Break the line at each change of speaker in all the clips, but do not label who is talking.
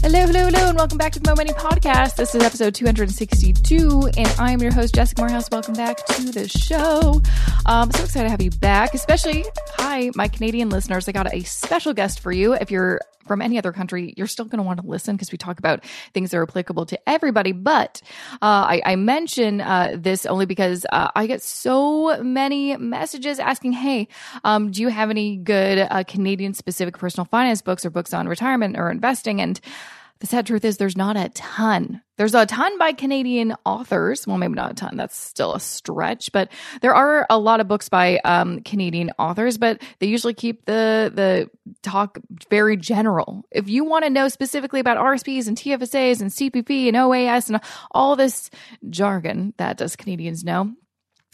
Hello, hello, hello, and welcome back to the Mo Money Podcast. This is episode 262, and I'm your host, Jessica Moorhouse. Welcome back to the show. Um, so excited to have you back, especially, hi, my Canadian listeners. I got a special guest for you. If you're from any other country, you're still going to want to listen because we talk about things that are applicable to everybody. But uh, I, I, mention uh, this only because uh, I get so many messages asking, hey, um, do you have any good uh, Canadian specific personal finance books or books on retirement or investing? And the sad truth is there's not a ton. There's a ton by Canadian authors. Well, maybe not a ton. That's still a stretch, but there are a lot of books by um, Canadian authors, but they usually keep the the talk very general. If you want to know specifically about RSPs and TFSAs and CPP and OAS and all this jargon that us Canadians know,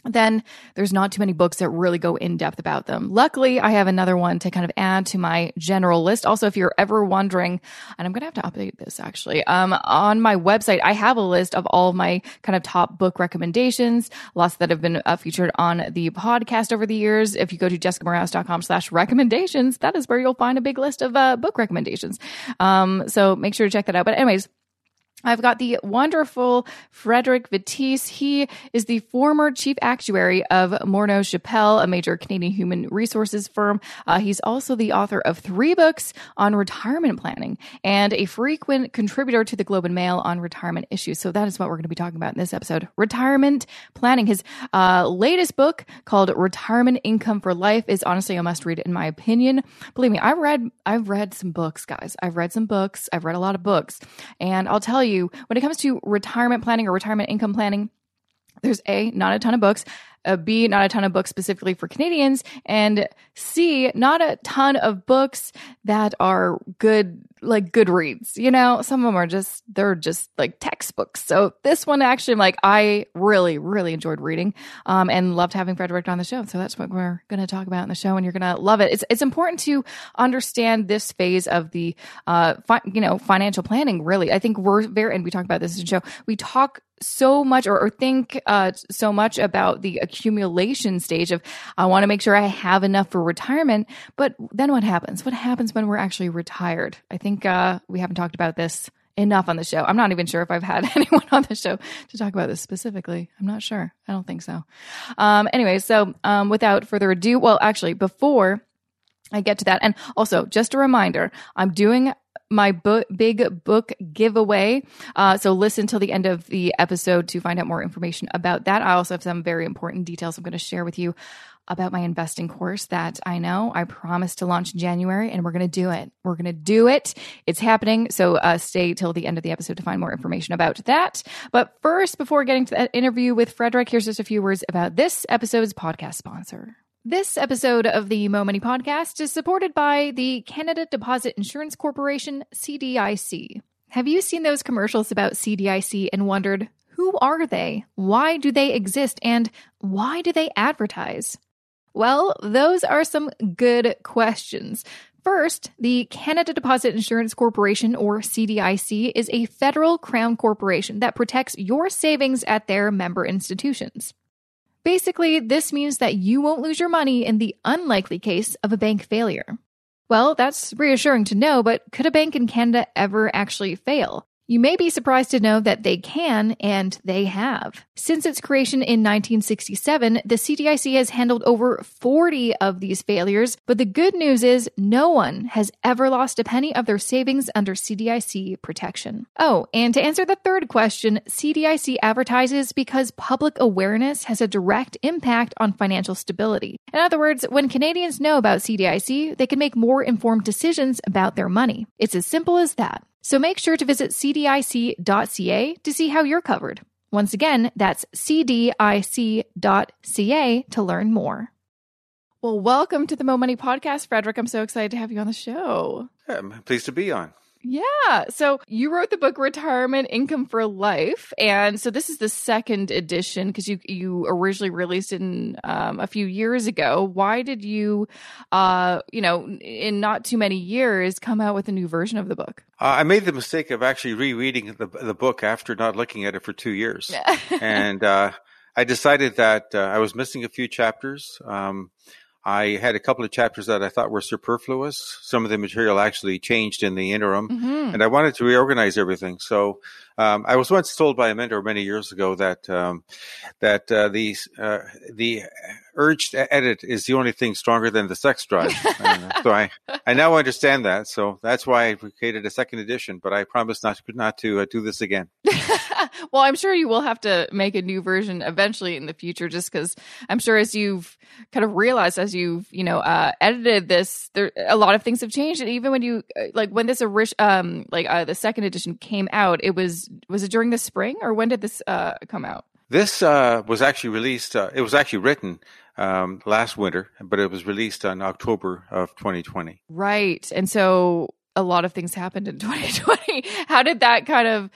then there's not too many books that really go in depth about them. Luckily, I have another one to kind of add to my general list. Also, if you're ever wondering, and I'm going to have to update this actually, um, on my website, I have a list of all of my kind of top book recommendations, lots that have been uh, featured on the podcast over the years. If you go to jessicamoorhouse.com slash recommendations, that is where you'll find a big list of uh, book recommendations. Um, so make sure to check that out. But anyways, I've got the wonderful Frederick Vettese. He is the former chief actuary of Morneau Shepell, a major Canadian human resources firm. Uh, he's also the author of three books on retirement planning and a frequent contributor to the Globe and Mail on retirement issues. So that is what we're going to be talking about in this episode. Retirement planning. His uh, latest book called Retirement Income for Life is honestly a must read in my opinion. Believe me, I've read, I've read some books, guys. I've read some books. I've read a lot of books and I'll tell you, when it comes to retirement planning or retirement income planning, there's A, not a ton of books. A B, not a ton of books specifically for Canadians, and C, not a ton of books that are good, like good reads. You know, some of them are just, they're just like textbooks. So this one actually, like, I really, really enjoyed reading um, and loved having Frederick on the show. So that's what we're going to talk about in the show, and you're going to love it. It's, it's important to understand this phase of the, uh, fi- you know, financial planning, really. I think we're very, and we talk about this in the show, we talk so much or, or think uh, so much about the accumulation stage of I want to make sure I have enough for retirement. But then what happens? What happens when we're actually retired? I think uh, we haven't talked about this enough on the show. I'm not even sure if I've had anyone on the show to talk about this specifically. I'm not sure. I don't think so. Um, anyway, so um, without further ado, well, actually, before I get to that, and also just a reminder, I'm doing my book, big book giveaway. Uh, so listen till the end of the episode to find out more information about that. I also have some very important details I'm going to share with you about my investing course that I know I promised to launch in January and we're going to do it. We're going to do it. It's happening. So uh, stay till the end of the episode to find more information about that. But first, before getting to that interview with Frederick, here's just a few words about this episode's podcast sponsor. This episode of the Mo Money Podcast is supported by the Canada Deposit Insurance Corporation, CDIC. Have you seen those commercials about CDIC and wondered who are they? Why do they exist? And why do they advertise? Well, those are some good questions. First, the Canada Deposit Insurance Corporation, or CDIC, is a federal crown corporation that protects your savings at their member institutions. Basically, this means that you won't lose your money in the unlikely case of a bank failure. Well, that's reassuring to know, but could a bank in Canada ever actually fail? You may be surprised to know that they can, and they have. Since its creation in 1967, the CDIC has handled over 40 of these failures, but the good news is no one has ever lost a penny of their savings under CDIC protection. Oh, and to answer the third question, CDIC advertises because public awareness has a direct impact on financial stability. In other words, when Canadians know about CDIC, they can make more informed decisions about their money. It's as simple as that. So make sure to visit cdic.ca to see how you're covered. Once again, that's cdic.ca to learn more. Well, welcome to the Mo Money Podcast, Frederick. I'm so excited to have you on the show.
I'm pleased to be on.
Yeah. So you wrote the book Retirement Income for Life. And so this is the second edition because you you originally released it in, um, a few years ago. Why did you, uh, you know, in not too many years, come out with a new version of the book?
Uh, I made the mistake of actually rereading the, the book after not looking at it for two years. and uh, I decided that uh, I was missing a few chapters. Um, I had a couple of chapters that I thought were superfluous. Some of the material actually changed in the interim, mm-hmm. and I wanted to reorganize everything. So um, I was once told by a mentor many years ago that um, that uh, the uh, the urge to edit is the only thing stronger than the sex drive. so I I now understand that. So that's why I created a second edition. But I promise not to, not to uh, do this again.
well, I'm sure you will have to make a new version eventually in the future, just because I'm sure as you've kind of realized as you've you know uh, edited this, there a lot of things have changed, and even when you uh, like when this um like uh, the second edition came out, it was was it during the spring or when did this uh, come out?
This uh, was actually released. Uh, it was actually written um, last winter, but it was released on October of 2020.
Right, and so a lot of things happened in 2020. How did that kind of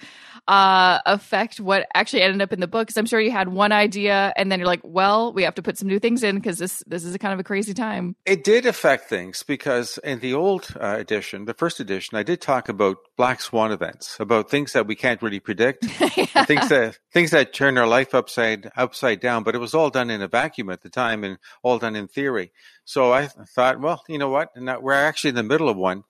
uh, affect what actually ended up in the book? Because I'm sure you had one idea, and then you're like, "Well, we have to put some new things in because this this is a kind of a crazy time."
It did affect things because in the old uh, edition, the first edition, I did talk about black swan events, about things that we can't really predict, yeah. things that things that turn our life upside upside down. But it was all done in a vacuum at the time, and all done in theory. So I thought, well, you know what? And we're actually in the middle of one.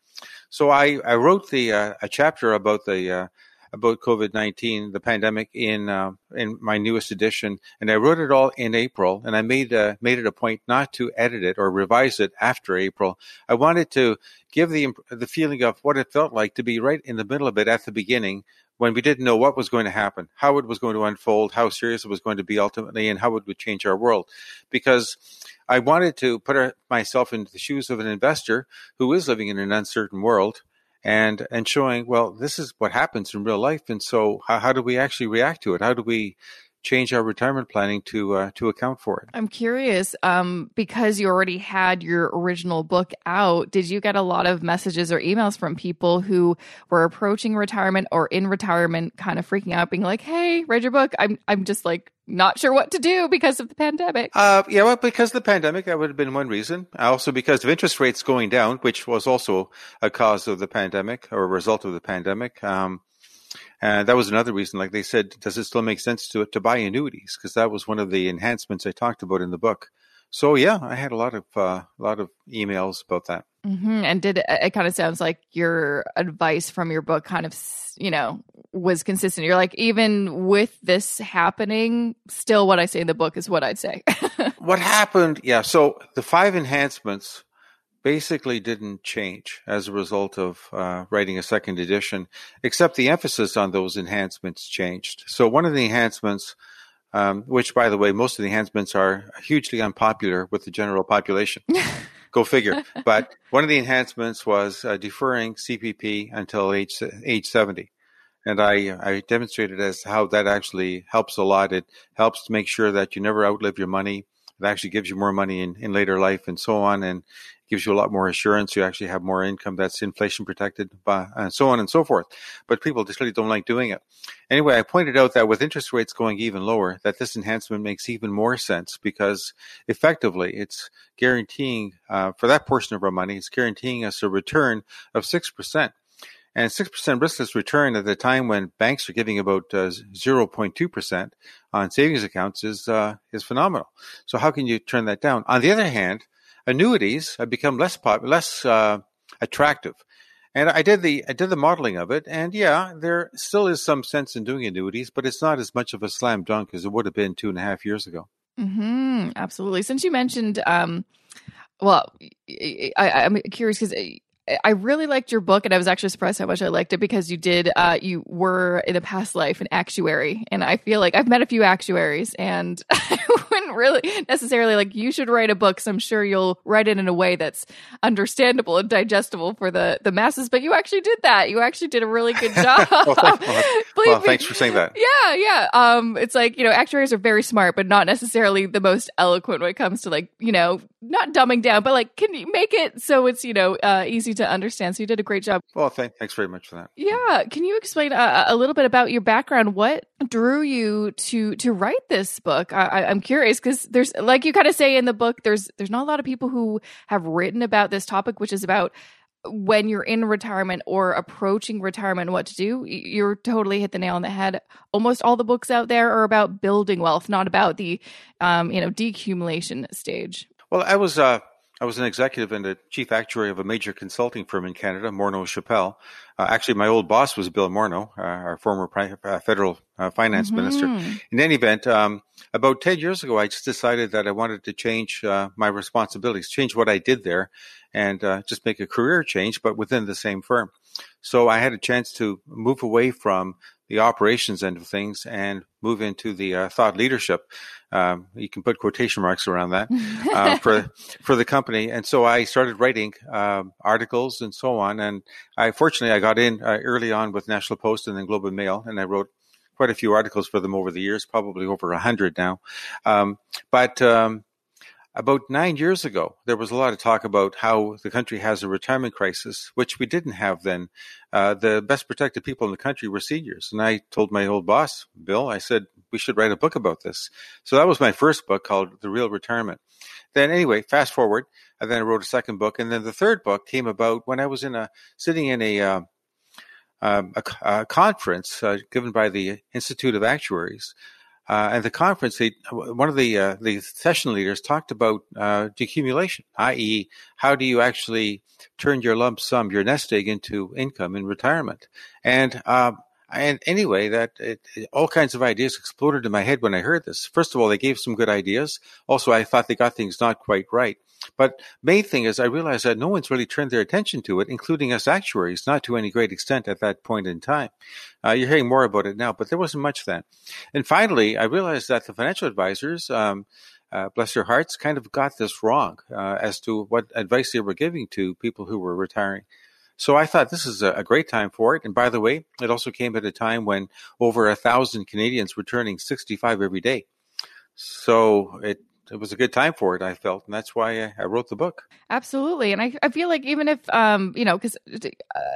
So I, I wrote the uh, a chapter about the uh, about COVID nineteen, the pandemic, in uh, in my newest edition, and I wrote it all in April, and I made made it a point not to edit it or revise it after April. I wanted to give the the feeling of what it felt like to be right in the middle of it at the beginning, when we didn't know what was going to happen, how it was going to unfold, how serious it was going to be ultimately, and how it would change our world. Because I wanted to put myself into the shoes of an investor who is living in an uncertain world and and showing well this is what happens in real life and so how, how do we actually react to it? How do we change our retirement planning to uh, to account for it.
I'm curious, um, because you already had your original book out. Did you get a lot of messages or emails from people who were approaching retirement or in retirement, kind of freaking out, being like, "Hey, read your book. I'm I'm just like not sure what to do because of the pandemic.
Uh, yeah, well, because of the pandemic, that would have been one reason. Also, because of interest rates going down, which was also a cause of the pandemic or a result of the pandemic. Um, and that was another reason. Like they said, does it still make sense to to buy annuities? Because that was one of the enhancements I talked about in the book. So yeah, I had a lot of uh, a lot of emails about that.
Mm-hmm. And did it kind of sounds like your advice from your book kind of you know was consistent. You're like even with this happening, still what I say in the book is what I'd say.
what happened? Yeah. So the five enhancements basically didn't change as a result of uh, writing a second edition, except the emphasis on those enhancements changed. So one of the enhancements, um, which by the way, most of the enhancements are hugely unpopular with the general population. Go figure. but one of the enhancements was uh, deferring CPP until age age seventy. And I, I demonstrated as how that actually helps a lot. It helps to make sure that you never outlive your money. It actually gives you more money in, in later life and so on. And gives you a lot more assurance. You actually have more income that's inflation protected, by, and so on and so forth. But people just really don't like doing it. Anyway, I pointed out that with interest rates going even lower, that this enhancement makes even more sense because effectively it's guaranteeing uh, for that portion of our money, it's guaranteeing us a return of six percent. And 6% riskless return at the time when banks are giving about uh, 0.2% on savings accounts is, uh, is phenomenal. So how can you turn that down? On the other hand, annuities have become less pop, less uh, attractive. And I did the I did the modeling of it, and yeah, there still is some sense in doing annuities, but it's not as much of a slam dunk as it would have been two and a half years ago.
Mm-hmm, absolutely. Since you mentioned, um, well, I, I'm curious because I really liked your book, and I was actually surprised how much I liked it because you did. Uh, you were in a past life an actuary, and I feel like I've met a few actuaries, and I wouldn't really necessarily like you should write a book. So I'm sure you'll write it in a way that's understandable and digestible for the the masses. But you actually did that. You actually did a really good job. well,
thanks, well, well, thanks for saying that.
Yeah, yeah. Um, it's like you know, actuaries are very smart, but not necessarily the most eloquent when it comes to like you know, not dumbing down, but like can you make it so it's you know uh, easy to understand. So you did a great job.
Well, th- thanks very much for that.
Yeah, can you explain a, a, little bit about your background? What drew you to to write this book? I, I'm curious because there's, like you kind of say in the book, there's there's not a lot of people who have written about this topic, which is about when you're in retirement or approaching retirement what to do you're totally hit the nail on the head almost all the books out there are about building wealth not about the um, you know decumulation stage
well, I was uh, I was an executive and a chief actuary of a major consulting firm in Canada, Morneau Shepell. Uh, actually, my old boss was Bill Morneau, uh, our former pri- uh, federal uh, finance mm-hmm. minister. In any event, um, about 10 years ago, I just decided that I wanted to change uh, my responsibilities, change what I did there, and uh, just make a career change, but within the same firm. So I had a chance to move away from the operations end of things and move into the uh, thought leadership. Um, you can put quotation marks around that uh, for for the company. And so I started writing um, articles and so on. And I fortunately I got in uh, early on with National Post and then Globe and Mail, and I wrote quite a few articles for them over the years, probably over a hundred now. Um, but um, about nine years ago, there was a lot of talk about how the country has a retirement crisis, which we didn't have then. Uh, the best protected people in the country were seniors. And I told my old boss, Bill, I said, we should write a book about this. So that was my first book called The Real Retirement. Then, anyway, fast forward, and then I wrote a second book. And then the third book came about when I was in a sitting in a, uh, um, a, a, conference uh, given by the Institute of Actuaries uh, at the conference, they, one of the uh, the session leaders talked about uh, decumulation, i.e., how do you actually turn your lump sum, your nest egg, into income in retirement? And um, and anyway, that it, it, all kinds of ideas exploded in my head when I heard this. First of all, they gave some good ideas. Also, I thought they got things not quite right. But main thing is, I realized that no one's really turned their attention to it, including us actuaries, not to any great extent at that point in time. Uh, you're hearing more about it now, but there wasn't much then. And finally, I realized that the financial advisors, um, uh, bless their hearts, kind of got this wrong uh, as to what advice they were giving to people who were retiring. So I thought this is a, great time for it. And by the way, it also came at a time when over a thousand Canadians were turning 65 every day. So it it was a good time for it. I felt, and that's why I, I wrote the book.
Absolutely, and I, I feel like even if um you know because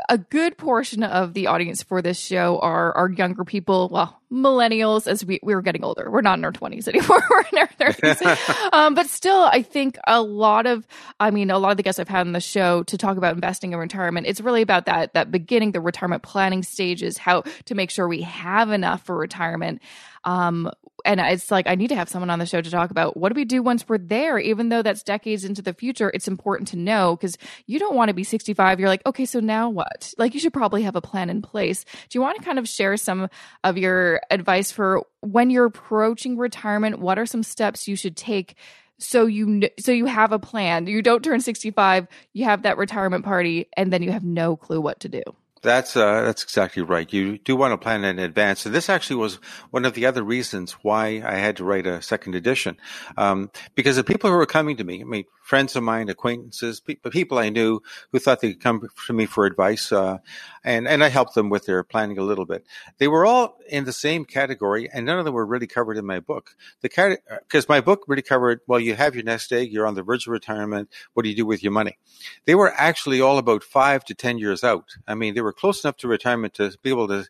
a good portion of the audience for this show are are younger people, well millennials as we we were getting older. We're not in our twenties anymore. we're in our thirties. um, but still, I think a lot of I mean a lot of the guests I've had on the show to talk about investing in retirement. It's really about that that beginning, the retirement planning stages, how to make sure we have enough for retirement. Um, and it's like I need to have someone on the show to talk about what do we do once we're there, even though that's decades into the future. It's important to know because you don't want to be 65. You're like, okay, so now what? Like you should probably have a plan in place. Do you want to kind of share some of your advice for when you're approaching retirement? What are some steps you should take? so you so you have a plan you don't turn 65 you have that retirement party and then you have no clue what to do
that's uh, that's exactly right. You do want to plan in advance, and this actually was one of the other reasons why I had to write a second edition, um, because the people who were coming to me, I mean, friends of mine, acquaintances, people I knew who thought they could come to me for advice, uh, and and I helped them with their planning a little bit. They were all in the same category, and none of them were really covered in my book. The because my book really covered well, you have your nest egg, you're on the verge of retirement. What do you do with your money? They were actually all about five to ten years out. I mean, they were close enough to retirement to be able to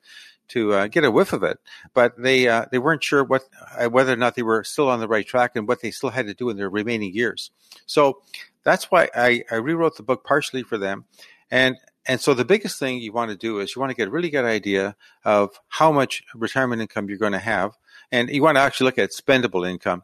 to uh, get a whiff of it, but they uh, they weren't sure what uh, whether or not they were still on the right track and what they still had to do in their remaining years. So that's why I, I rewrote the book partially for them, and and so the biggest thing you want to do is you want to get a really good idea of how much retirement income you're going to have, and you want to actually look at spendable income.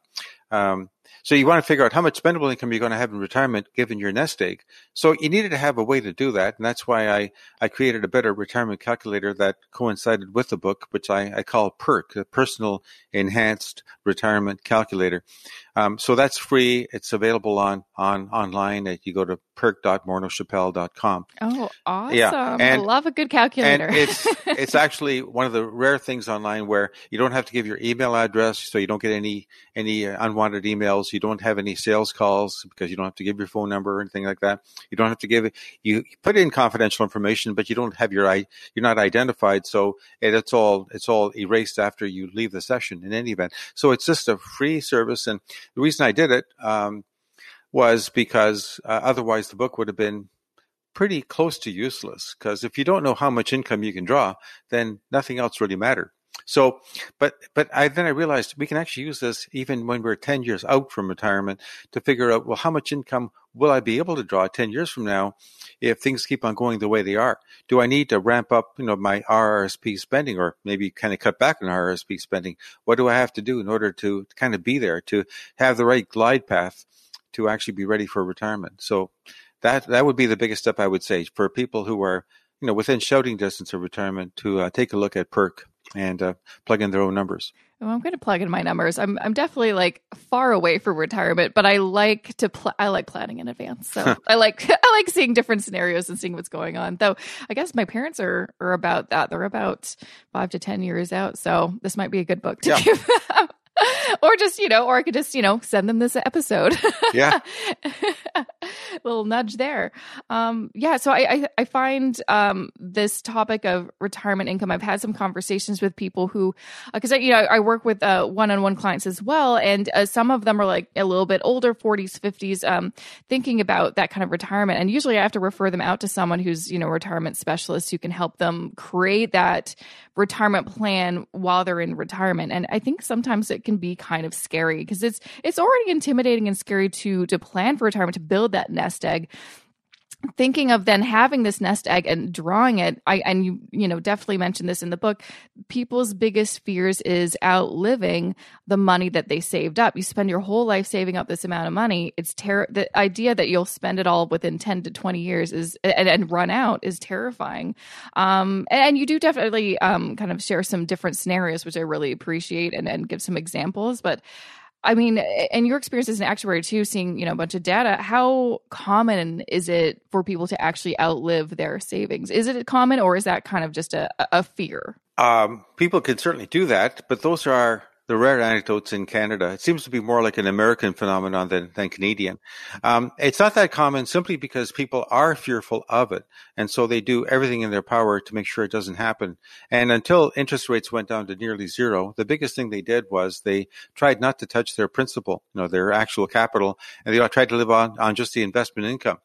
Um, so you want to figure out how much spendable income you're going to have in retirement given your nest egg. So you needed to have a way to do that. And that's why I, I created a better retirement calculator that coincided with the book, which I, I call PERC, the Personal Enhanced Retirement Calculator. Um, so that's free. It's available on, on online. You go to perc.morneaushepell.com.
Oh, awesome. Yeah. And, I love a good calculator.
and it's, it's actually one of the rare things online where you don't have to give your email address so you don't get any, any unwanted emails. You don't have any sales calls because you don't have to give your phone number or anything like that. You don't have to give it, you put in confidential information, but you don't have your, you're not identified. So it, it's all, it's all erased after you leave the session in any event. So it's just a free service. And the reason I did it, um, was because uh, otherwise the book would have been pretty close to useless. Because if you don't know how much income you can draw, then nothing else really mattered. So, but but I then I realized we can actually use this even when we're ten years out from retirement to figure out well how much income will I be able to draw ten years from now if things keep on going the way they are? Do I need to ramp up you know my RRSP spending or maybe kind of cut back on RRSP spending? What do I have to do in order to kind of be there to have the right glide path to actually be ready for retirement. So that that would be the biggest step I would say for people who are you know within shouting distance of retirement to uh, take a look at PERC and uh, plug in their own numbers.
I'm going to plug in my numbers. I'm I'm definitely like far away from retirement, but I like to pl- I like planning in advance. So I like I like seeing different scenarios and seeing what's going on. Though I guess my parents are are about that. They're about five to ten years out. So this might be a good book to yeah. give them. or just you know or i could just you know send them this episode.
Yeah.
Little nudge there. Um yeah so i i, I find um this topic of retirement income i've had some conversations with people who because uh, I, you know i work with uh, one-on-one clients as well and uh, some of them are like a little bit older 40s 50s um thinking about that kind of retirement. And usually i have to refer them out to someone who's you know retirement specialist who can help them create that retirement plan while they're in retirement. And i think sometimes it can be kind of scary because it's it's already intimidating and scary to to plan for retirement to build that nest egg thinking of then having this nest egg and drawing it i and you you know definitely mentioned this in the book people's biggest fears is outliving the money that they saved up. You spend your whole life saving up this amount of money. It's ter- the idea that you'll spend it all within 10 to 20 years is and, and run out is terrifying. Um and, and you do definitely um kind of share some different scenarios which i really appreciate and and give some examples but I mean, and your experience as an actuary too, seeing you know a bunch of data. How common is it for people to actually outlive their savings? Is it common, or is that kind of just a, a fear?
Um, people can certainly do that, but those are the rare anecdotes in Canada. It seems to be more like an American phenomenon than, than Canadian. Um, it's not that common simply because people are fearful of it. And so they do everything in their power to make sure it doesn't happen. And until interest rates went down to nearly zero, the biggest thing they did was they tried not to touch their principal, you know, their actual capital, and they tried to live on, on just the investment income.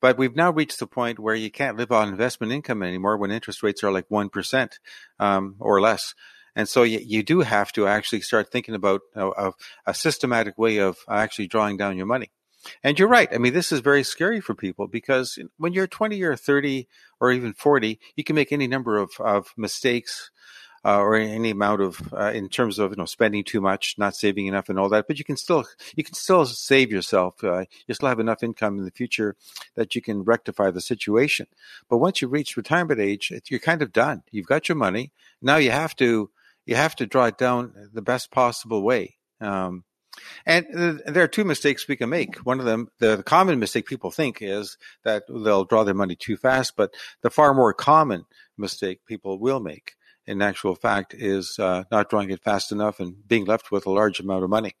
But we've now reached the point where you can't live on investment income anymore when interest rates are like 1% um, or less. And so you, you do have to actually start thinking about a, a systematic way of actually drawing down your money. And you're right. I mean, this is very scary for people because when you're 20 or 30 or even 40, you can make any number of, of mistakes uh, or any amount of uh, in terms of you know spending too much, not saving enough, and all that. But you can still you can still save yourself. Uh, you still have enough income in the future that you can rectify the situation. But once you reach retirement age, you're kind of done. You've got your money. Now you have to you have to draw it down the best possible way. Um, and there are two mistakes we can make. One of them, the, the, common mistake people think is that they'll draw their money too fast, but the far more common mistake people will make, in actual fact, is uh, not drawing it fast enough and being left with a large amount of money.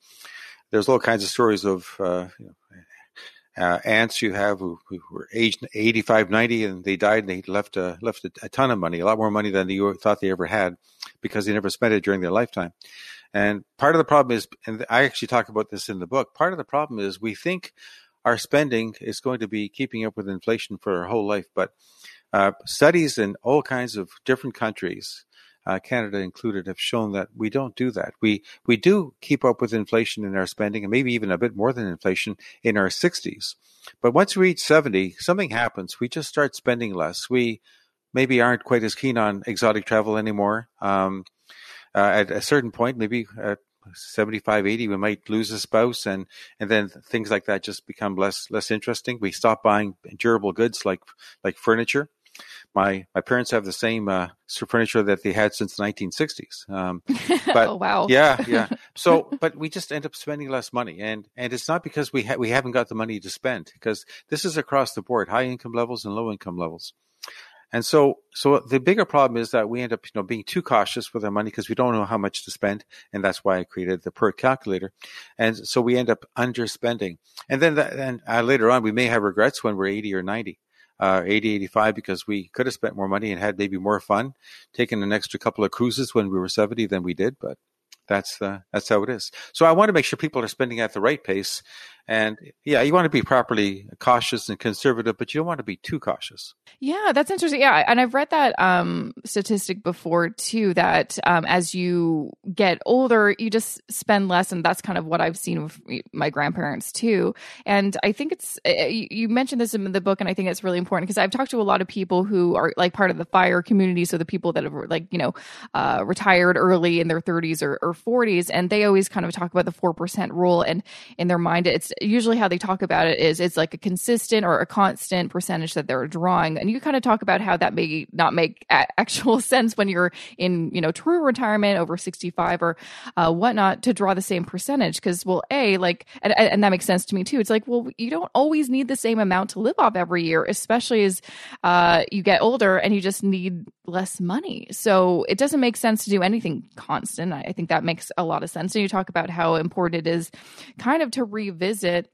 There's all kinds of stories of uh, you know, uh, aunts you have who, who, were aged 85, 90, and they died and they left a, left a, a, ton of money, a lot more money than you thought they ever had because they never spent it during their lifetime. And part of the problem is, and I actually talk about this in the book, part of the problem is we think our spending is going to be keeping up with inflation for our whole life. But uh, studies in all kinds of different countries uh, Canada included, have shown that we don't do that. We we do keep up with inflation in our spending, and maybe even a bit more than inflation in our 60s. But once we reach 70, something happens. We just start spending less. We maybe aren't quite as keen on exotic travel anymore. Um, uh, at a certain point, maybe at 75, 80, we might lose a spouse, and and then things like that just become less less interesting. We stop buying durable goods like like furniture my my parents have the same uh, furniture that they had since the 1960s. Um, but
oh, wow,
yeah, yeah. So, but we just end up spending less money, and and it's not because we ha- we haven't got the money to spend, because this is across the board, high income levels and low income levels. And so, so the bigger problem is that we end up, you know, being too cautious with our money because we don't know how much to spend, and that's why I created the PERC calculator. And so we end up underspending, and then that, and uh, later on we may have regrets when we're 80 or 90 uh, 80, 85 because we could have spent more money and had maybe more fun taking an extra couple of cruises when we were 70 than we did. But that's uh, that's how it is. So I want to make sure people are spending at the right pace and yeah, you want to be properly cautious and conservative, but you don't want to be too cautious.
Yeah, that's interesting. Yeah, and I've read that um, statistic before too. That um, as you get older, you just spend less, and that's kind of what I've seen with my grandparents too. And I think it's uh, you mentioned this in the book, and I think it's really important because I've talked to a lot of people who are like part of the fire community, so the people that have like you know uh, retired early in their 30s or, or 40s, and they always kind of talk about the four percent rule, and in their mind, it's usually how they talk about it is it's like a consistent or a constant percentage that they're drawing. And you kind of talk about how that may not make actual sense when you're in, you know, true retirement over 65 or uh, whatnot to draw the same percentage. Because, well, A, like, and, and that makes sense to me too. It's like, well, you don't always need the same amount to live off every year, especially as uh, you get older and you just need less money. So it doesn't make sense to do anything constant. I think that makes a lot of sense. And you talk about how important it is kind of to revisit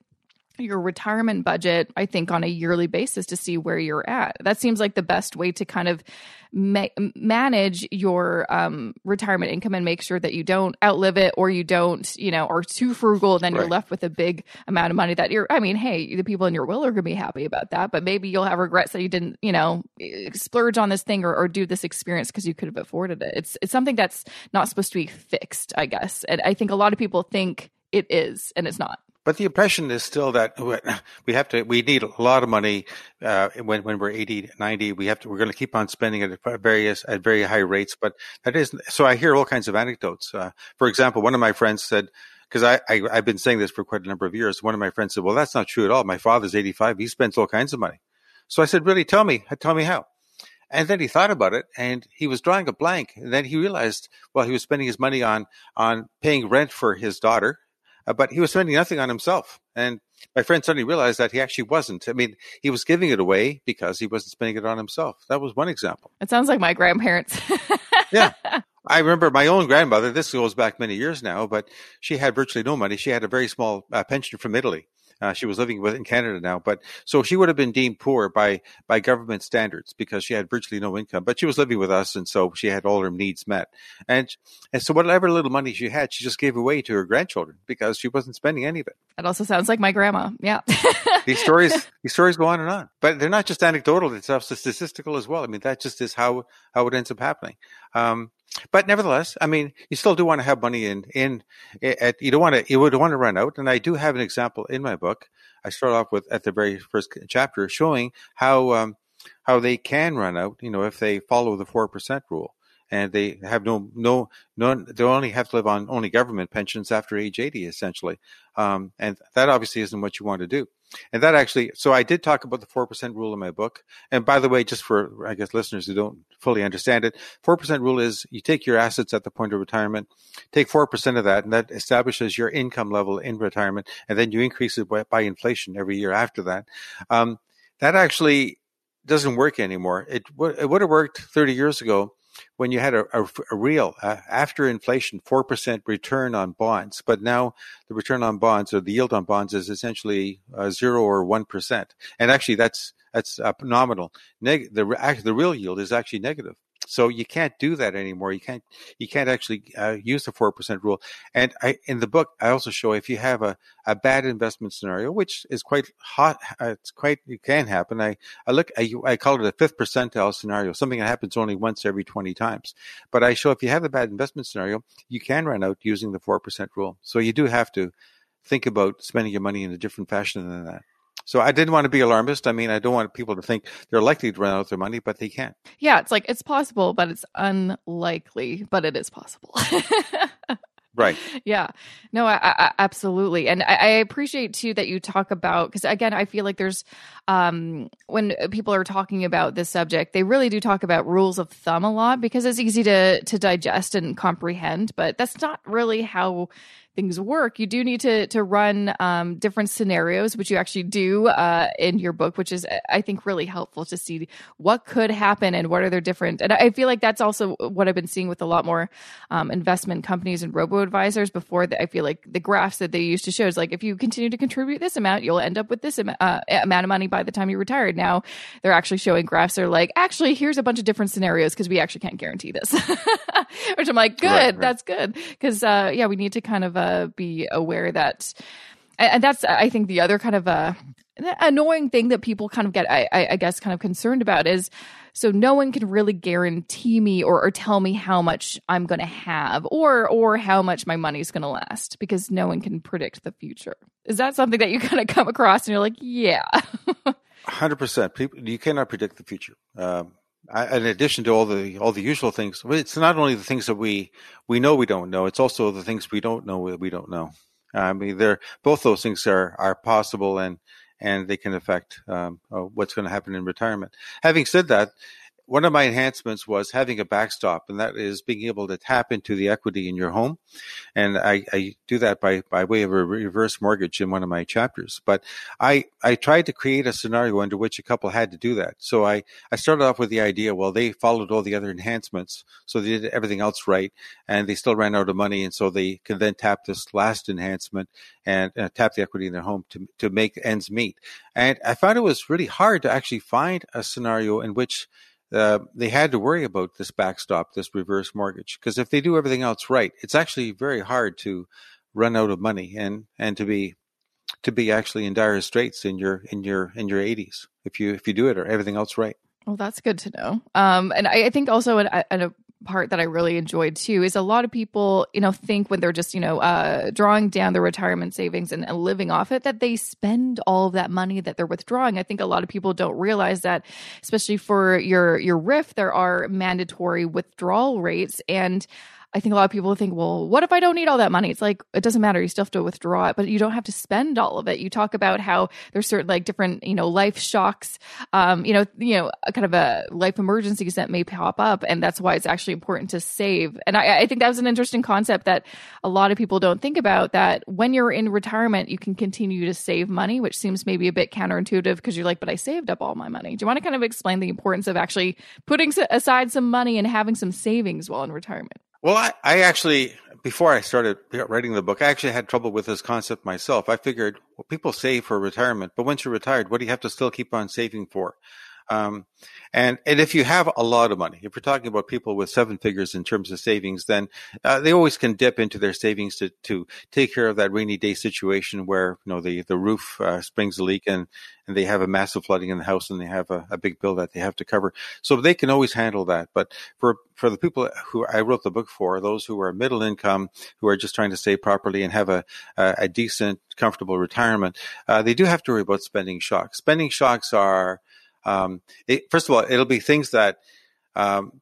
your retirement budget, I think, on a yearly basis to see where you're at. That seems like the best way to kind of ma- manage your um, retirement income and make sure that you don't outlive it or you don't, you know, are too frugal. Then right. you're left with a big amount of money that you're, I mean, hey, the people in your will are going to be happy about that, but maybe you'll have regrets that you didn't, you know, splurge on this thing or, or do this experience because you could have afforded it. It's, it's something that's not supposed to be fixed, I guess. And I think a lot of people think it is and it's not.
But the impression is still that we have to, we need a lot of money uh, when when we're 80, 90. We have to, we're going to keep on spending at various at very high rates. But that is so. I hear all kinds of anecdotes. Uh, for example, one of my friends said, because I, I I've been saying this for quite a number of years. One of my friends said, "Well, that's not true at all. My father's 85. He spends all kinds of money." So I said, "Really? Tell me. Tell me how." And then he thought about it and he was drawing a blank. And then he realized, well, he was spending his money on, on paying rent for his daughter but he was spending nothing on himself. And my friend suddenly realized that he actually wasn't. I mean, he was giving it away because he wasn't spending it on himself. That was one example.
It sounds like my grandparents.
yeah. I remember my own grandmother, this goes back many years now, but she had virtually no money. She had a very small uh, pension from Italy. Uh, she was living with in Canada now, but so she would have been deemed poor by by government standards because she had virtually no income. But she was living with us, and so she had all her needs met. And and so whatever little money she had, she just gave away to her grandchildren because she wasn't spending any of it.
That also sounds like my grandma. Yeah.
these stories these stories go on and on, but they're not just anecdotal; it's also statistical as well. I mean, that just is how how it ends up happening. Um, but nevertheless, I mean, you still do want to have money in in at you don't want to you would want to run out. And I do have an example in my book. I start off with at the very first chapter showing how um, how they can run out. You know, if they follow the four percent rule and they have no no no they only have to live on only government pensions after age 80 essentially um, and that obviously isn't what you want to do and that actually so i did talk about the 4% rule in my book. And by the way just for i guess listeners who don't fully understand it 4% rule is you take your assets at the point of retirement take 4% of that and that establishes your income level in retirement and then you increase it by, by inflation every year after that. Um, that actually doesn't work anymore. It, it would have worked 30 years ago when you had a, a, a real uh, after inflation 4% return on bonds but now the return on bonds or the yield on bonds is essentially uh, 0 or 1% and actually that's that's nominal Neg- the the real yield is actually negative so you can't do that anymore. You can't you can't actually uh, use the four percent rule. And I, in the book, I also show if you have a, a bad investment scenario, which is quite hot, uh, it's quite it can happen. I I look I, I call it a fifth percentile scenario, something that happens only once every twenty times. But I show if you have a bad investment scenario, you can run out using the four percent rule. So you do have to think about spending your money in a different fashion than that. So I didn't want to be alarmist. I mean, I don't want people to think they're likely to run out of their money, but they can't.
Yeah, it's like it's possible, but it's unlikely, but it is possible.
right
yeah no I, I, absolutely and I, I, appreciate too that you talk about because again i feel like there's um when people are talking about this subject they really do talk about rules of thumb a lot because it's easy to to digest and comprehend but that's not really how things work, you do need to to run um, different scenarios, which you actually do uh, in your book, which is I think really helpful to see what could happen and what are their different. And I feel like that's also what I've been seeing with a lot more um, investment companies and robo advisors. Before that, I feel like the graphs that they used to show is like if you continue to contribute this amount, you'll end up with this am- uh, amount of money by the time you retire. Now they're actually showing graphs. They're like, actually, here's a bunch of different scenarios because we actually can't guarantee this. which I'm like, good, right, right. that's good because uh, yeah, we need to kind of uh, be aware that, and that's I think the other kind of uh, annoying thing that people kind of get, I, I guess, kind of concerned about is so no one can really guarantee me or, or tell me how much I'm going to have or or how much my money is going to last because no one can predict the future. Is that something that you kind of come across and you're like, yeah.
Hundred percent. People, you cannot predict the future. Um, in addition to all the all the usual things, it's not only the things that we we know we don't know. It's also the things we don't know that we don't know. I mean, they're both those things are are possible and and they can affect um, uh, what's going to happen in retirement. Having said that, one of my enhancements was having a backstop, and that is being able to tap into the equity in your home. And I, I, do that by, by way of a reverse mortgage in one of my chapters. But I, I tried to create a scenario under which a couple had to do that. So I, I started off with the idea, well, they followed all the other enhancements. So they did everything else right, and they still ran out of money. And so they could then tap this last enhancement and uh, tap the equity in their home to, to make ends meet. And I found it was really hard to actually find a scenario in which uh, they had to worry about this backstop, this reverse mortgage, because if they do everything else right, it's actually very hard to run out of money and and to be to be actually in dire straits in your in your in your 80s if you if you do it or everything else right.
Well, that's good to know. Um, and I, I think also an, an, a part that I really enjoyed too is a lot of people, you know, think when they're just, you know, uh, drawing down their retirement savings and, and, living off it that they spend all of that money that they're withdrawing. I think a lot of people don't realize that, especially for your your RRIF, there are mandatory withdrawal rates and I think a lot of people think, well, what if I don't need all that money? It's like it doesn't matter. You still have to withdraw it, but you don't have to spend all of it. You talk about how there's certain like different, you know, life shocks, um, you know, you know, kind of a life emergencies that may pop up, and that's why it's actually important to save. And I, I think that was an interesting concept that a lot of people don't think about. That when you're in retirement, you can continue to save money, which seems maybe a bit counterintuitive because you're like, but I saved up all my money. Do you want to kind of explain the importance of actually putting aside some money and having some savings while in retirement?
Well, I, I actually, before I started writing the book, I actually had trouble with this concept myself. I figured, well, people save for retirement, but once you're retired, what do you have to still keep on saving for? Um, and, and if you have a lot of money, if you're talking about people with seven figures in terms of savings, then uh, they always can dip into their savings to, to take care of that rainy day situation where, you know, the, the roof uh, springs a leak and, and they have a massive flooding in the house and they have a, a big bill that they have to cover. So they can always handle that. But for, for the people who I wrote the book for, those who are middle income, who are just trying to save properly and have a, a, a decent, comfortable retirement, uh, they do have to worry about spending shocks. Spending shocks are, um, it, first of all, it'll be things that um,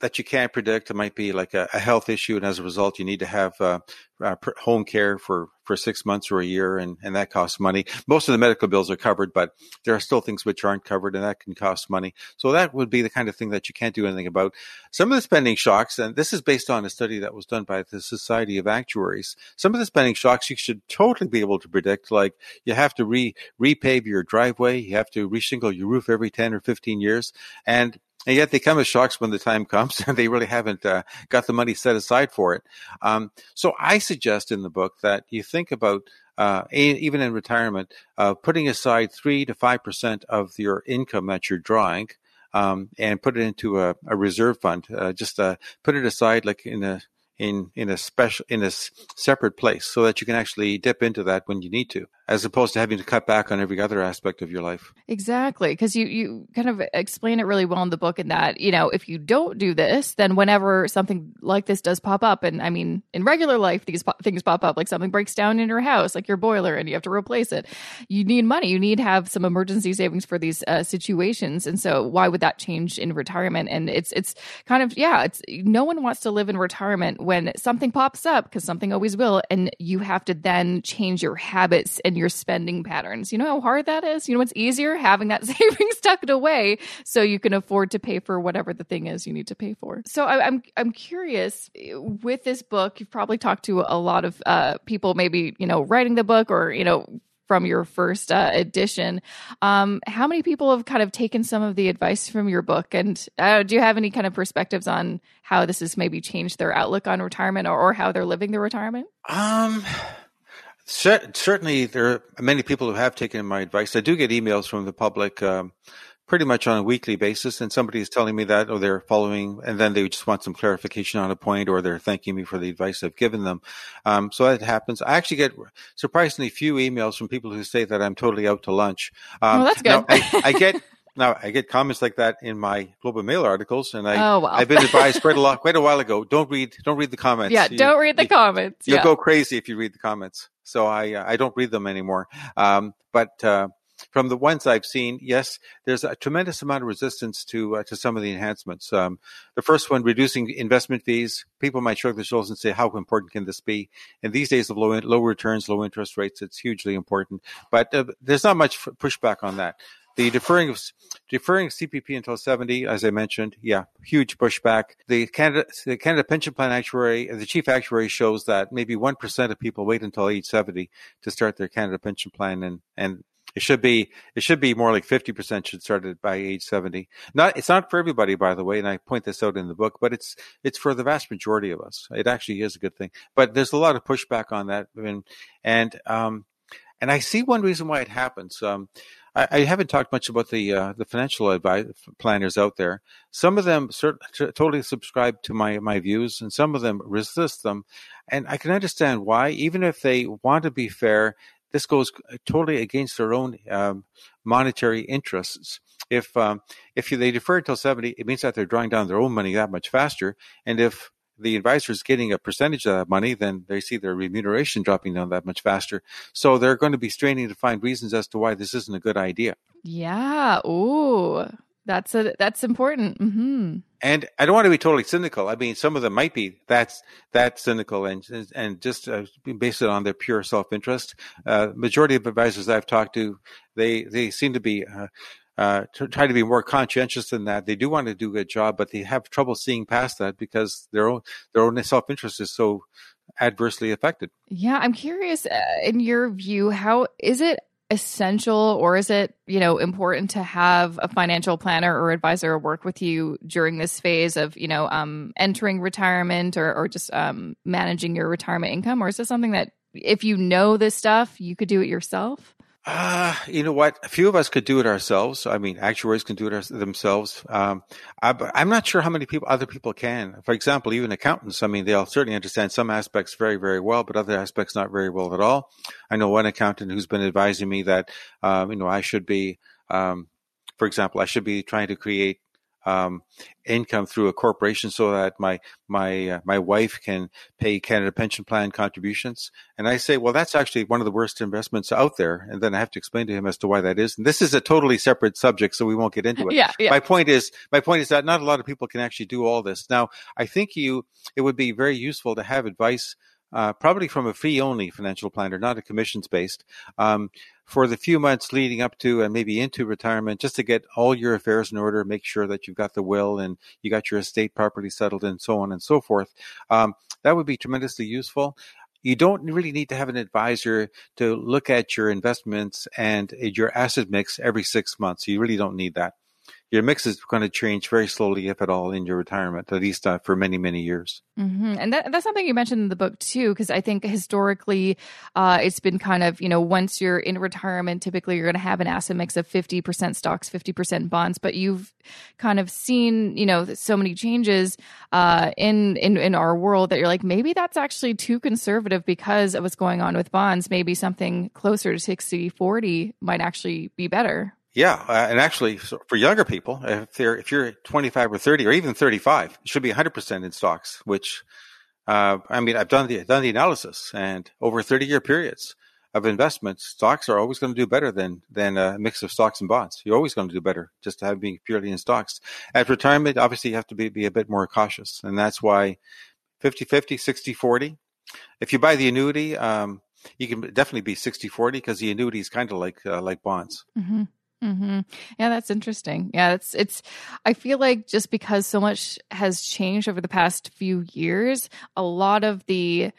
that you can't predict. It might be like a, a, health issue, and as a result, you need to have uh, uh, home care for for six months or a year, and and that costs money. Most of the medical bills are covered, but there are still things which aren't covered, and that can cost money. So that would be the kind of thing that you can't do anything about. Some of the spending shocks, and this is based on a study that was done by the Society of Actuaries. Some of the spending shocks you should totally be able to predict, like you have to re repave your driveway, you have to reshingle your roof every ten or fifteen years, and and yet they come as shocks when the time comes and they really haven't uh, got the money set aside for it. Um, so I suggest in the book that you think about uh, even in retirement, uh, putting aside three to five percent of your income that you're drawing, um, and put it into a, a reserve fund. Uh, just uh, put it aside, like in a in in a special in a separate place, so that you can actually dip into that when you need to as opposed to having to cut back on every other aspect of your life.
Exactly, because you you kind of explain it really well in the book in that you know if you don't do this, then whenever something like this does pop up, and I mean in regular life these po- things pop up, like something breaks down in your house, like your boiler, and you have to replace it. You need money. You need to have some emergency savings for these uh, situations, and so why would that change in retirement? And it's it's kind of yeah, it's no one wants to live in retirement when something pops up because something always will, and you have to then change your habits and your spending patterns. You know how hard that is? You know what's easier? Having that savings tucked away so you can afford to pay for whatever the thing is you need to pay for. So I, am I'm, I'm curious with this book, you've probably talked to a lot of uh, people, maybe, you know, writing the book or, you know, from your first uh, edition. Um, how many people have kind of taken some of the advice from your book? And uh, do you have any kind of perspectives on how this has maybe changed their outlook on retirement or, or how they're living their retirement?
Um, certainly, there are many people who have taken my advice. I do get emails from the public um, pretty much on a weekly basis, and somebody is telling me that, or they're following, and then they just want some clarification on a point, or they're thanking me for the advice I've given them. Um, so that happens. I actually get surprisingly few emails from people who say that I'm totally out to lunch.
Um, well, that's good.
I, I get. Now I get comments like that in my Globe and Mail articles, and I oh, wow. I've been advised quite a lot, quite a while ago. Don't read, don't read the comments.
Yeah, you, don't read the you, comments.
You'll
yeah.
go crazy if you read the comments. So I uh, I don't read them anymore. Um, but uh, from the ones I've seen, yes, there's a tremendous amount of resistance to uh, to some of the enhancements. Um, the first one, reducing investment fees. People might shrug their shoulders and say, "How important can this be?" In these days of low low returns, low interest rates, it's hugely important. But uh, there's not much pushback on that. The deferring of deferring CPP until 70, as I mentioned, yeah, huge pushback. The Canada the Canada Pension Plan actuary, the chief actuary shows that maybe one percent of people wait until age 70 to start their Canada Pension Plan, and and it should be it should be more like 50% should start it by age 70. Not it's not for everybody by the way and I point this out in the book, but it's it's for the vast majority of us. It actually is a good thing. But there's a lot of pushback on that and and um and I see one reason why it happens. Um, I, I, haven't talked much about the uh, the financial advice planners out there. Some of them cert- totally subscribe to my my views, and some of them resist them. And I can understand why. Even if they want to be fair, this goes totally against their own um, monetary interests. If um, if they defer until seventy, it means that they're drawing down their own money that much faster. And if the advisor is getting a percentage of that money, then they see their remuneration dropping down that much faster. So they're going to be straining to find reasons as to why this isn't a good idea.
Yeah. Ooh, that's a, that's important. Mm-hmm.
And I don't want to be totally cynical. I mean, some of them might be that's that cynical and and just uh, based it on their pure self interest. Uh, majority of advisors I've talked to, they they seem to be. Uh, uh, to try to be more conscientious than that. They do want to do a good job, but they have trouble seeing past that because their own their own self interest is so adversely affected.
Yeah, I'm curious. Uh, in your view, how is it essential or is it you know important to have a financial planner or advisor work with you during this phase of you know um, entering retirement or, or just um, managing your retirement income or is this something that if you know this stuff you could do it yourself
uh, you know what? A few of us could do it ourselves. I mean, actuaries can do it themselves. Um, I, am not sure how many people, other people can. For example, even accountants, I mean, they'll certainly understand some aspects very, very well, but other aspects not very well at all. I know one accountant who's been advising me that, um, you know, I should be, um, for example, I should be trying to create um, income through a corporation so that my my uh, my wife can pay Canada Pension Plan contributions. And I say, well, that's actually one of the worst investments out there. And then I have to explain to him as to why that is. And this is a totally separate subject, so we won't get into it.
Yeah, yeah.
My point is, my point is that not a lot of people can actually do all this. Now, I think you it would be very useful to have advice. Uh, probably from a fee only financial planner, not a commissions based. Um, for the few months leading up to and maybe into retirement, just to get all your affairs in order, make sure that you've got the will and you got your estate properly settled and so on and so forth. Um, that would be tremendously useful. You don't really need to have an advisor to look at your investments and your asset mix every six months. You really don't need that your mix is going to change very slowly, if at all, in your retirement, at least uh, for many, many years.
Mm-hmm. And that, that's something you mentioned in the book too, because I think historically uh, it's been kind of, you know, once you're in retirement, typically you're going to have an asset mix of 50% stocks, 50% bonds, but you've kind of seen, you know, so many changes uh, in, in, in our world that you're like, maybe that's actually too conservative because of what's going on with bonds. Maybe something closer to 60, 40 might actually be better.
Yeah, uh, and actually, for younger people, if they're if you're 25 or 30 or even 35, it should be 100 percent in stocks. Which, uh, I mean, I've done the done the analysis, and over 30 year periods of investments, stocks are always going to do better than than a mix of stocks and bonds. You're always going to do better just to have being purely in stocks. At retirement, obviously, you have to be, be a bit more cautious, and that's why 50 50, 60 40. If you buy the annuity, um, you can definitely be 60 40 because the annuity is kind of like uh, like bonds.
Mm-hmm. Mm-hmm. Yeah, that's interesting. Yeah, it's it's. I feel like just because so much has changed over the past few years, a lot of the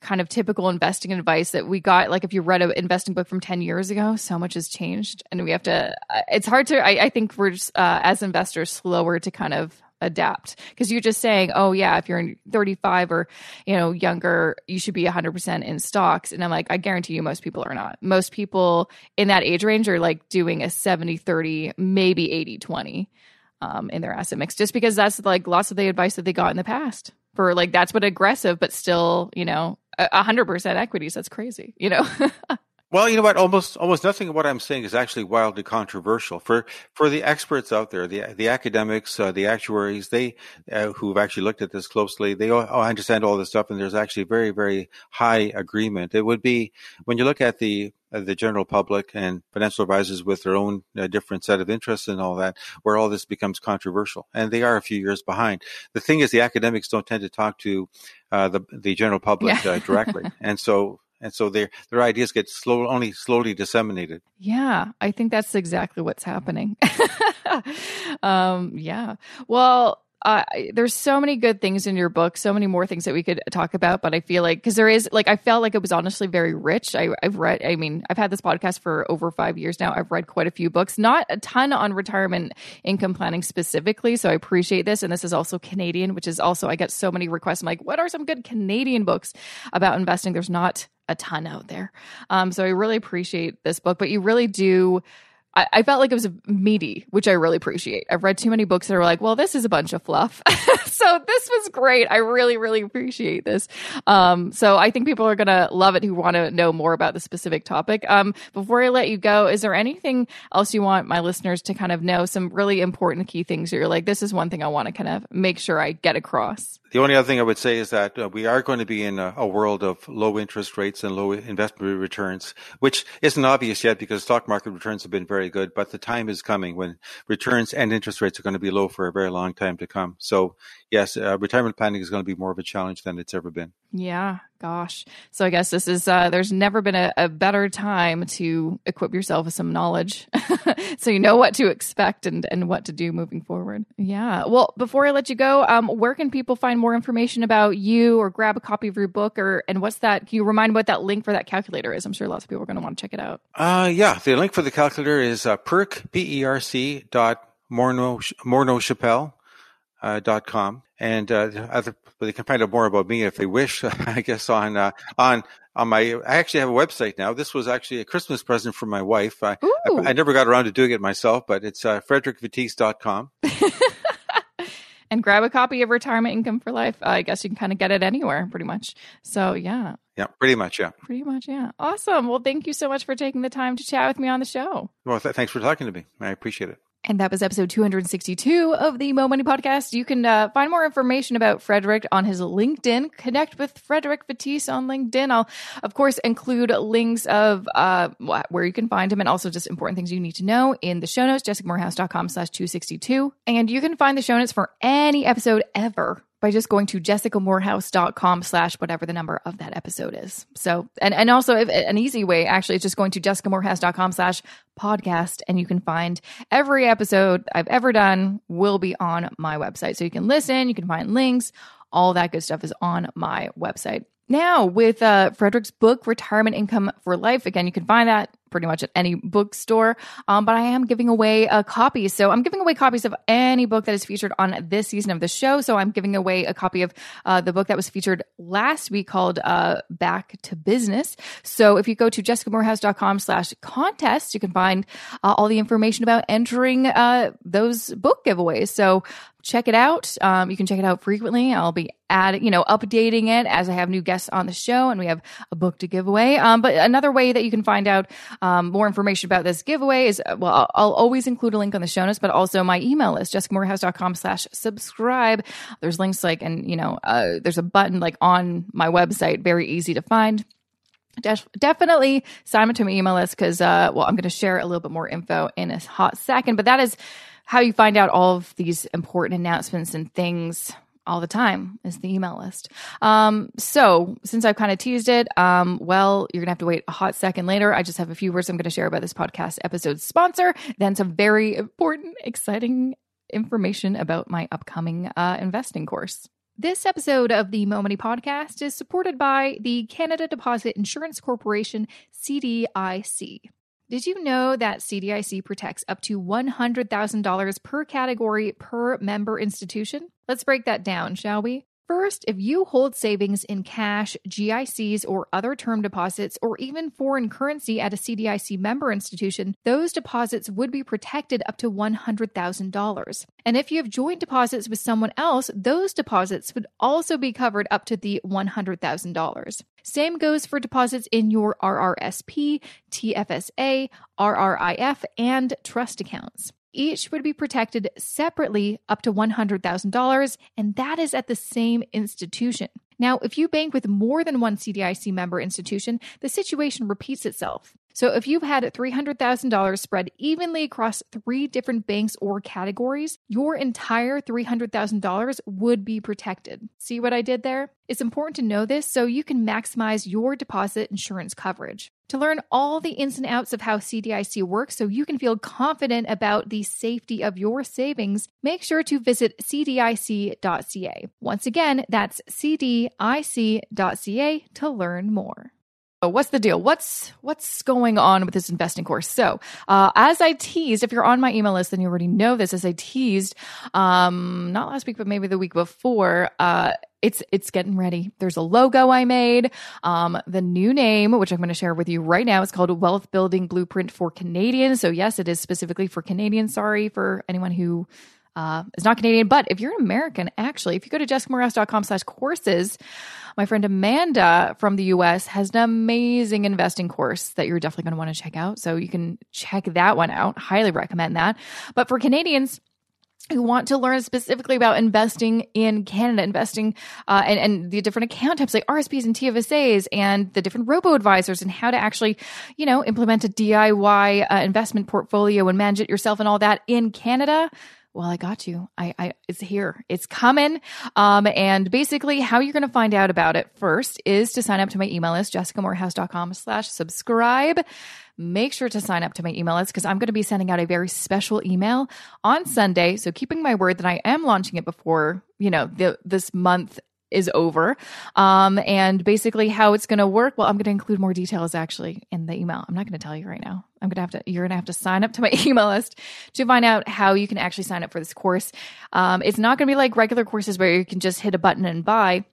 kind of typical investing advice that we got, like if you read an investing book from ten years ago, so much has changed, and we have to. It's hard to. I, I think we're just uh, as investors slower to kind of adapt. Because you're just saying oh yeah if you're 35 or you know younger you should be 100% in stocks. And i'm like i guarantee you most people are not. Most people in that age range are like doing a 70 30 maybe 80 20 um, in their asset mix just because that's like lots of the advice that they got in the past for like that's what aggressive but still you know 100% equities. That's crazy you know
Well, you know what? Almost almost nothing of what I'm saying is actually wildly controversial for for the experts out there, the the academics, uh, the actuaries, they uh, who've actually looked at this closely. They all, oh, understand all this stuff, and there's actually very very high agreement. It would be when you look at the uh, the general public and financial advisors with their own uh, different set of interests and all that, where all this becomes controversial, and they are a few years behind. The thing is, the academics don't tend to talk to uh, the the general public yeah. Uh, directly, and so and so their their ideas get slow only slowly disseminated
yeah i think that's exactly what's happening um yeah well uh, there's so many good things in your book, so many more things that we could talk about. But I feel like because there is like I felt like it was honestly very rich. I, I've read. I mean, I've had this podcast for over five years now. I've read quite a few books, not a ton on retirement income planning specifically. So I appreciate this, and this is also Canadian, which is also I get so many requests. I'm like, what are some good Canadian books about investing? There's not a ton out there. Um, so I really appreciate this book, but you really do I, felt like it was meaty, which I really appreciate. I've read too many books that are like, well, this is a bunch of fluff. so this was great. I really, really appreciate this. Um, so I think people are going to love it who want to know more about the specific topic. Um, before I let you go, is there anything else you want my listeners to kind of know? Some really important key things that you're like, this is one thing I want to kind of make sure I get across.
The only other thing I would say is that uh, we are going to be in a, a, world of low interest rates and low investment returns, which isn't obvious yet because stock market returns have been very good, but the time is coming when returns and interest rates are going to be low for a very long time to come. So yes, uh, retirement planning is going to be more of a challenge than it's ever been.
Yeah, gosh. So I guess this is, uh, there's never been a, a better time to equip yourself with some knowledge so you know what to expect and, and what to do moving forward. Yeah. Well, before I let you go, um, where can people find more information about you or grab a copy of your book or, and what's that? Can you remind what that link for that calculator is? I'm sure lots of people are going to want to check it out.
Uh, yeah. The link for the calculator is uh, perc, P-E-R-C dot Morneau, Morneau Shepell uh, dot com, and uh, other, they can find out more about me if they wish. I guess on uh, on on my. I actually have a website now. This was actually a Christmas present from my wife. I, I, I, never got around to doing it myself, but it's uh, frederickvettese.com.
and grab a copy of Retirement Income for Life. I guess you can kind of get it anywhere, pretty much. So yeah.
Yeah, pretty much. Yeah.
Pretty much. Yeah. Awesome. Well, thank you so much for taking the time to chat with me on the show.
Well, th- thanks for talking to me. I appreciate it.
And that was episode 262 of the Mo Money Podcast. You can uh, find more information about Frederick on his LinkedIn. Connect with Frederick Vettese on LinkedIn. I'll, of course, include links of uh, where you can find him and also just important things you need to know in the show notes, jessicamoorhouse.com slash 262. And you can find the show notes for any episode ever by just going to jessicamoorhouse.com slash whatever the number of that episode is. So, and, and also if, an easy way, actually, is just going to jessicamoorhouse.com slash podcast and you can find every episode I've ever done will be on my website. So you can listen, you can find links, all that good stuff is on my website. Now, with uh, Frederick's book, Retirement Income for Life, again, you can find that pretty much at any bookstore. Um, but I am giving away a copy. So I'm giving away copies of any book that is featured on this season of the show. So I'm giving away a copy of uh, the book that was featured last week called uh, Back to Business. So if you go to jessicamoorhouse.com slash contest, you can find uh, all the information about entering uh, those book giveaways. So check it out. Um, you can check it out frequently. I'll be adding, you know, updating it as I have new guests on the show and we have a book to give away. Um, but another way that you can find out um, more information about this giveaway is, well, I'll, I'll, always include a link on the show notes, but also my email list, jessicamoorhouse.com slash subscribe. There's links like, and, you know, uh, there's a button like on my website, very easy to find. De- definitely sign up to my email list because, uh, well, I'm going to share a little bit more info in a hot second, but that is how you find out all of these important announcements and things all the time is the email list. Um, so since I've kind of teased it, um, well, you're gonna have to wait a hot second later. I just have a few words I'm gonna share about this podcast episode sponsor, then some very important, exciting information about my upcoming uh, investing course. This episode of the Mo Money Podcast is supported by the Canada Deposit Insurance Corporation, CDIC. Did you know that CDIC protects up to $100,000 per category per member institution? Let's break that down, shall we? First, if you hold savings in cash, GICs, or other term deposits, or even foreign currency at a CDIC member institution, those deposits would be protected up to $100,000. And if you have joint deposits with someone else, those deposits would also be covered up to the $100,000. Same goes for deposits in your RRSP, TFSA, RRIF, and trust accounts. Each would be protected separately up to $100,000, and that is at the same institution. Now, if you bank with more than one CDIC member institution, the situation repeats itself. So if you've had $300,000 spread evenly across three different banks or categories, your entire $300,000 would be protected. See what I did there? It's important to know this so you can maximize your deposit insurance coverage. To learn all the ins and outs of how CDIC works so you can feel confident about the safety of your savings, make sure to visit cdic.ca. Once again, that's cdic.ca to learn more what's the deal? What's what's going on with this investing course? So, uh, as I teased, if you're on my email list, then you already know this. As I teased, um, not last week, but maybe the week before, uh, it's it's getting ready. There's a logo I made. Um, the new name, which I'm going to share with you right now, is called Wealth Building Blueprint for Canadians. So yes, it is specifically for Canadians. Sorry for anyone who uh, is not Canadian, but if you're an American, actually, if you go to jessicamoorhouse.com slash courses, my friend Amanda from the US has an amazing investing course that you're definitely going to want to check out. So you can check that one out. Highly recommend that. But for Canadians, who want to learn specifically about investing in Canada, investing uh, and, and the different account types like RSPs and TFSAs and the different robo advisors and how to actually, you know, implement a DIY uh, investment portfolio and manage it yourself and all that in Canada well, I got you. I, I it's here. It's coming. Um, and basically how you're to find out about it first is to sign up to my email list, jessicamoorhouse.com slash subscribe. Make sure to sign up to my email list because I'm to be sending out a very special email on Sunday. So keeping my word that I am launching it before, you know, the, this month is over. Um, and basically how it's going to work. Well, I'm going to include more details actually in the email. I'm not going to tell you right now. I'm going to have to, you're going to have to sign up to my email list to find out how you can actually sign up for this course. Um, it's not going to be like regular courses where you can just hit a button and buy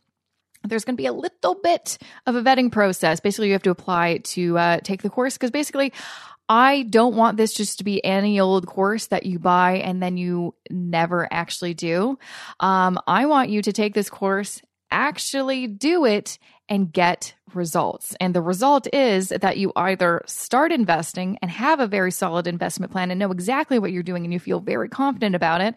there's going to be a little bit of a vetting process. Basically, you have to apply to uh, take the course because basically, I don't want this just to be any old course that you buy and then you never actually do. Um, I want you to take this course, actually do it, and get results. And the result is that you either start investing and have a very solid investment plan and know exactly what you're doing and you feel very confident about it.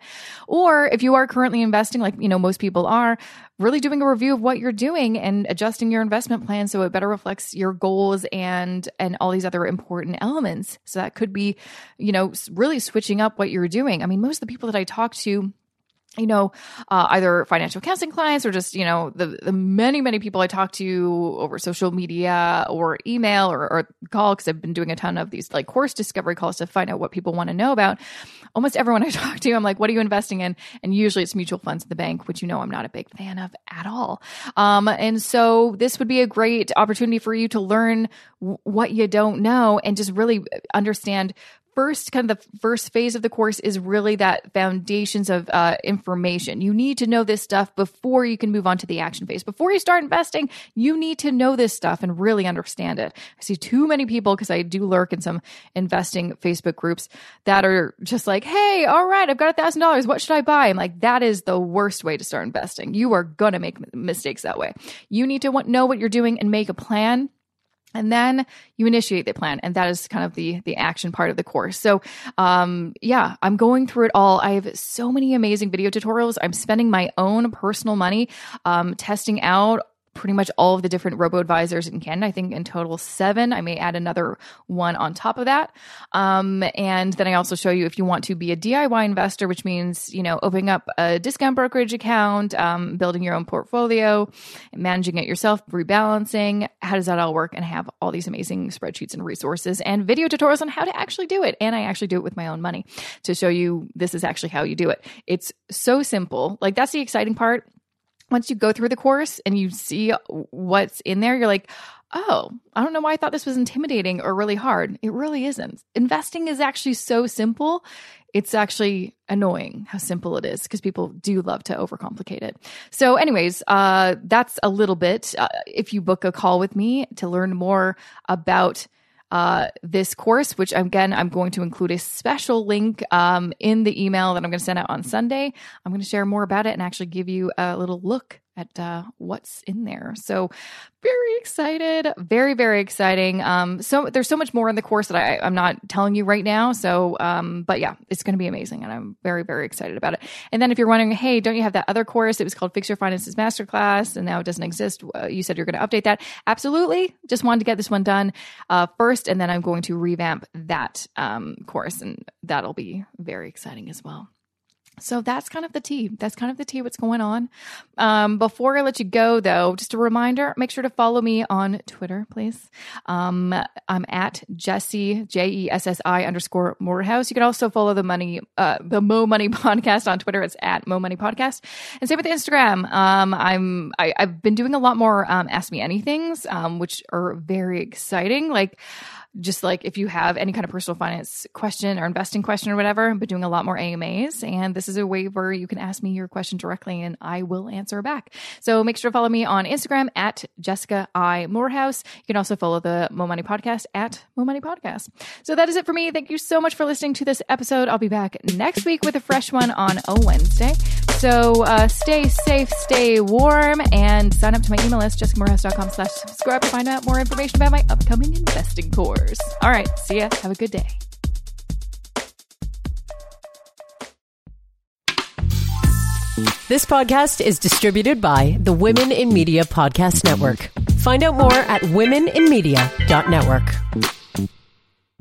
Or if you are currently investing, like, you know, most people are, really doing a review of what you're doing and adjusting your investment plan so it better reflects your goals and and all these other important elements. So that could be, you know, really switching up what you're doing. I mean, most of the people that I talk to you know, uh, either financial counseling clients or just, you know, the, the many, many people I talk to over social media or email or, or call, because I've been doing a ton of these like course discovery calls to find out what people want to know about. Almost everyone I talk to, I'm like, what are you investing in? And usually it's mutual funds at the bank, which you know I'm not a big fan of at all. Um, and so this would be a great opportunity for you to learn w- what you don't know and just really understand first kind of the first phase of the course is really that foundations of uh, information. You need to know this stuff before you can move on to the action phase. Before you start investing, you need to know this stuff and really understand it. I see too many people because I do lurk in some investing Facebook groups that are just like, "Hey, all right, I've got a thousand dollars. What should I buy?" I'm like, that is the worst way to start investing. You are gonna make mistakes that way. You need to know what you're doing and make a plan and then you initiate the plan and that is kind of the the action part of the course. So um yeah i'm going through it all. I have so many amazing video tutorials. I'm spending my own personal money um testing out pretty much all of the different robo advisors in Canada. I think in total seven. I may add another one on top of that. Um, and then I also show you if you want to be a DIY investor, which means, you know, opening up a discount brokerage account, um, building your own portfolio, managing it yourself, rebalancing. How does that all work? And have all these amazing spreadsheets and resources and video tutorials on how to actually do it. And I actually do it with my own money to show you this is actually how you do it. It's so simple. Like that's the exciting part once you go through the course and you see what's in there, you're like, oh, I don't know why I thought this was intimidating or really hard. It really isn't. Investing is actually so simple. it's actually annoying how simple it is because people do love to overcomplicate it. So, anyways, uh, that's a little bit. Uh, if you book a call with me to learn more about uh, this course, which again, I'm going to include a special link um, in the email that I'm going to send out on Sunday. I'm going to share more about it and actually give you a little look at uh, what's in there. So very excited, very very exciting. Um, so there's so much more in the course that I, I'm not telling you right now. So, um, but yeah, it's going to be amazing, and I'm very very excited about it. And then if you're wondering, hey, don't you have that other course? It was called Fix Your Finances Masterclass, and now it doesn't exist. Uh, you said you're going to update that. Absolutely, just wanted to get this one done uh, first, and then I'm going to revamp that um, course, and that'll be very exciting as well. So that's kind of the tea. That's kind of the tea what's going on. Um, before I let you go, though, just a reminder: make sure to follow me on Twitter, please. Um, I'm at Jessie J E S S I underscore Moorhouse. You can also follow the money, uh, the Mo Money podcast on Twitter. It's at Mo Money Podcast, and same with Instagram. Um, I'm I, i have been doing a lot more um, Ask Me Anythings, um, which are very exciting. Like just like if you have any kind of personal finance question or investing question or whatever, but doing a lot more AMAs. And this is a way where you can ask me your question directly and I will answer back. So make sure to follow me on Instagram at Jessica I Moorhouse. You can also follow the Mo Money Podcast at Mo Money Podcast. So that is it for me. Thank you so much for listening to this episode. I'll be back next week with a fresh one on a Wednesday. So uh, stay safe, stay warm, and sign up to my email list, jessicamoorhouse.com slash subscribe to find out more information about my upcoming investing course. All right. See ya. Have a good day.
This podcast is distributed by the Women in Media Podcast Network. Find out more at womeninmedia.network.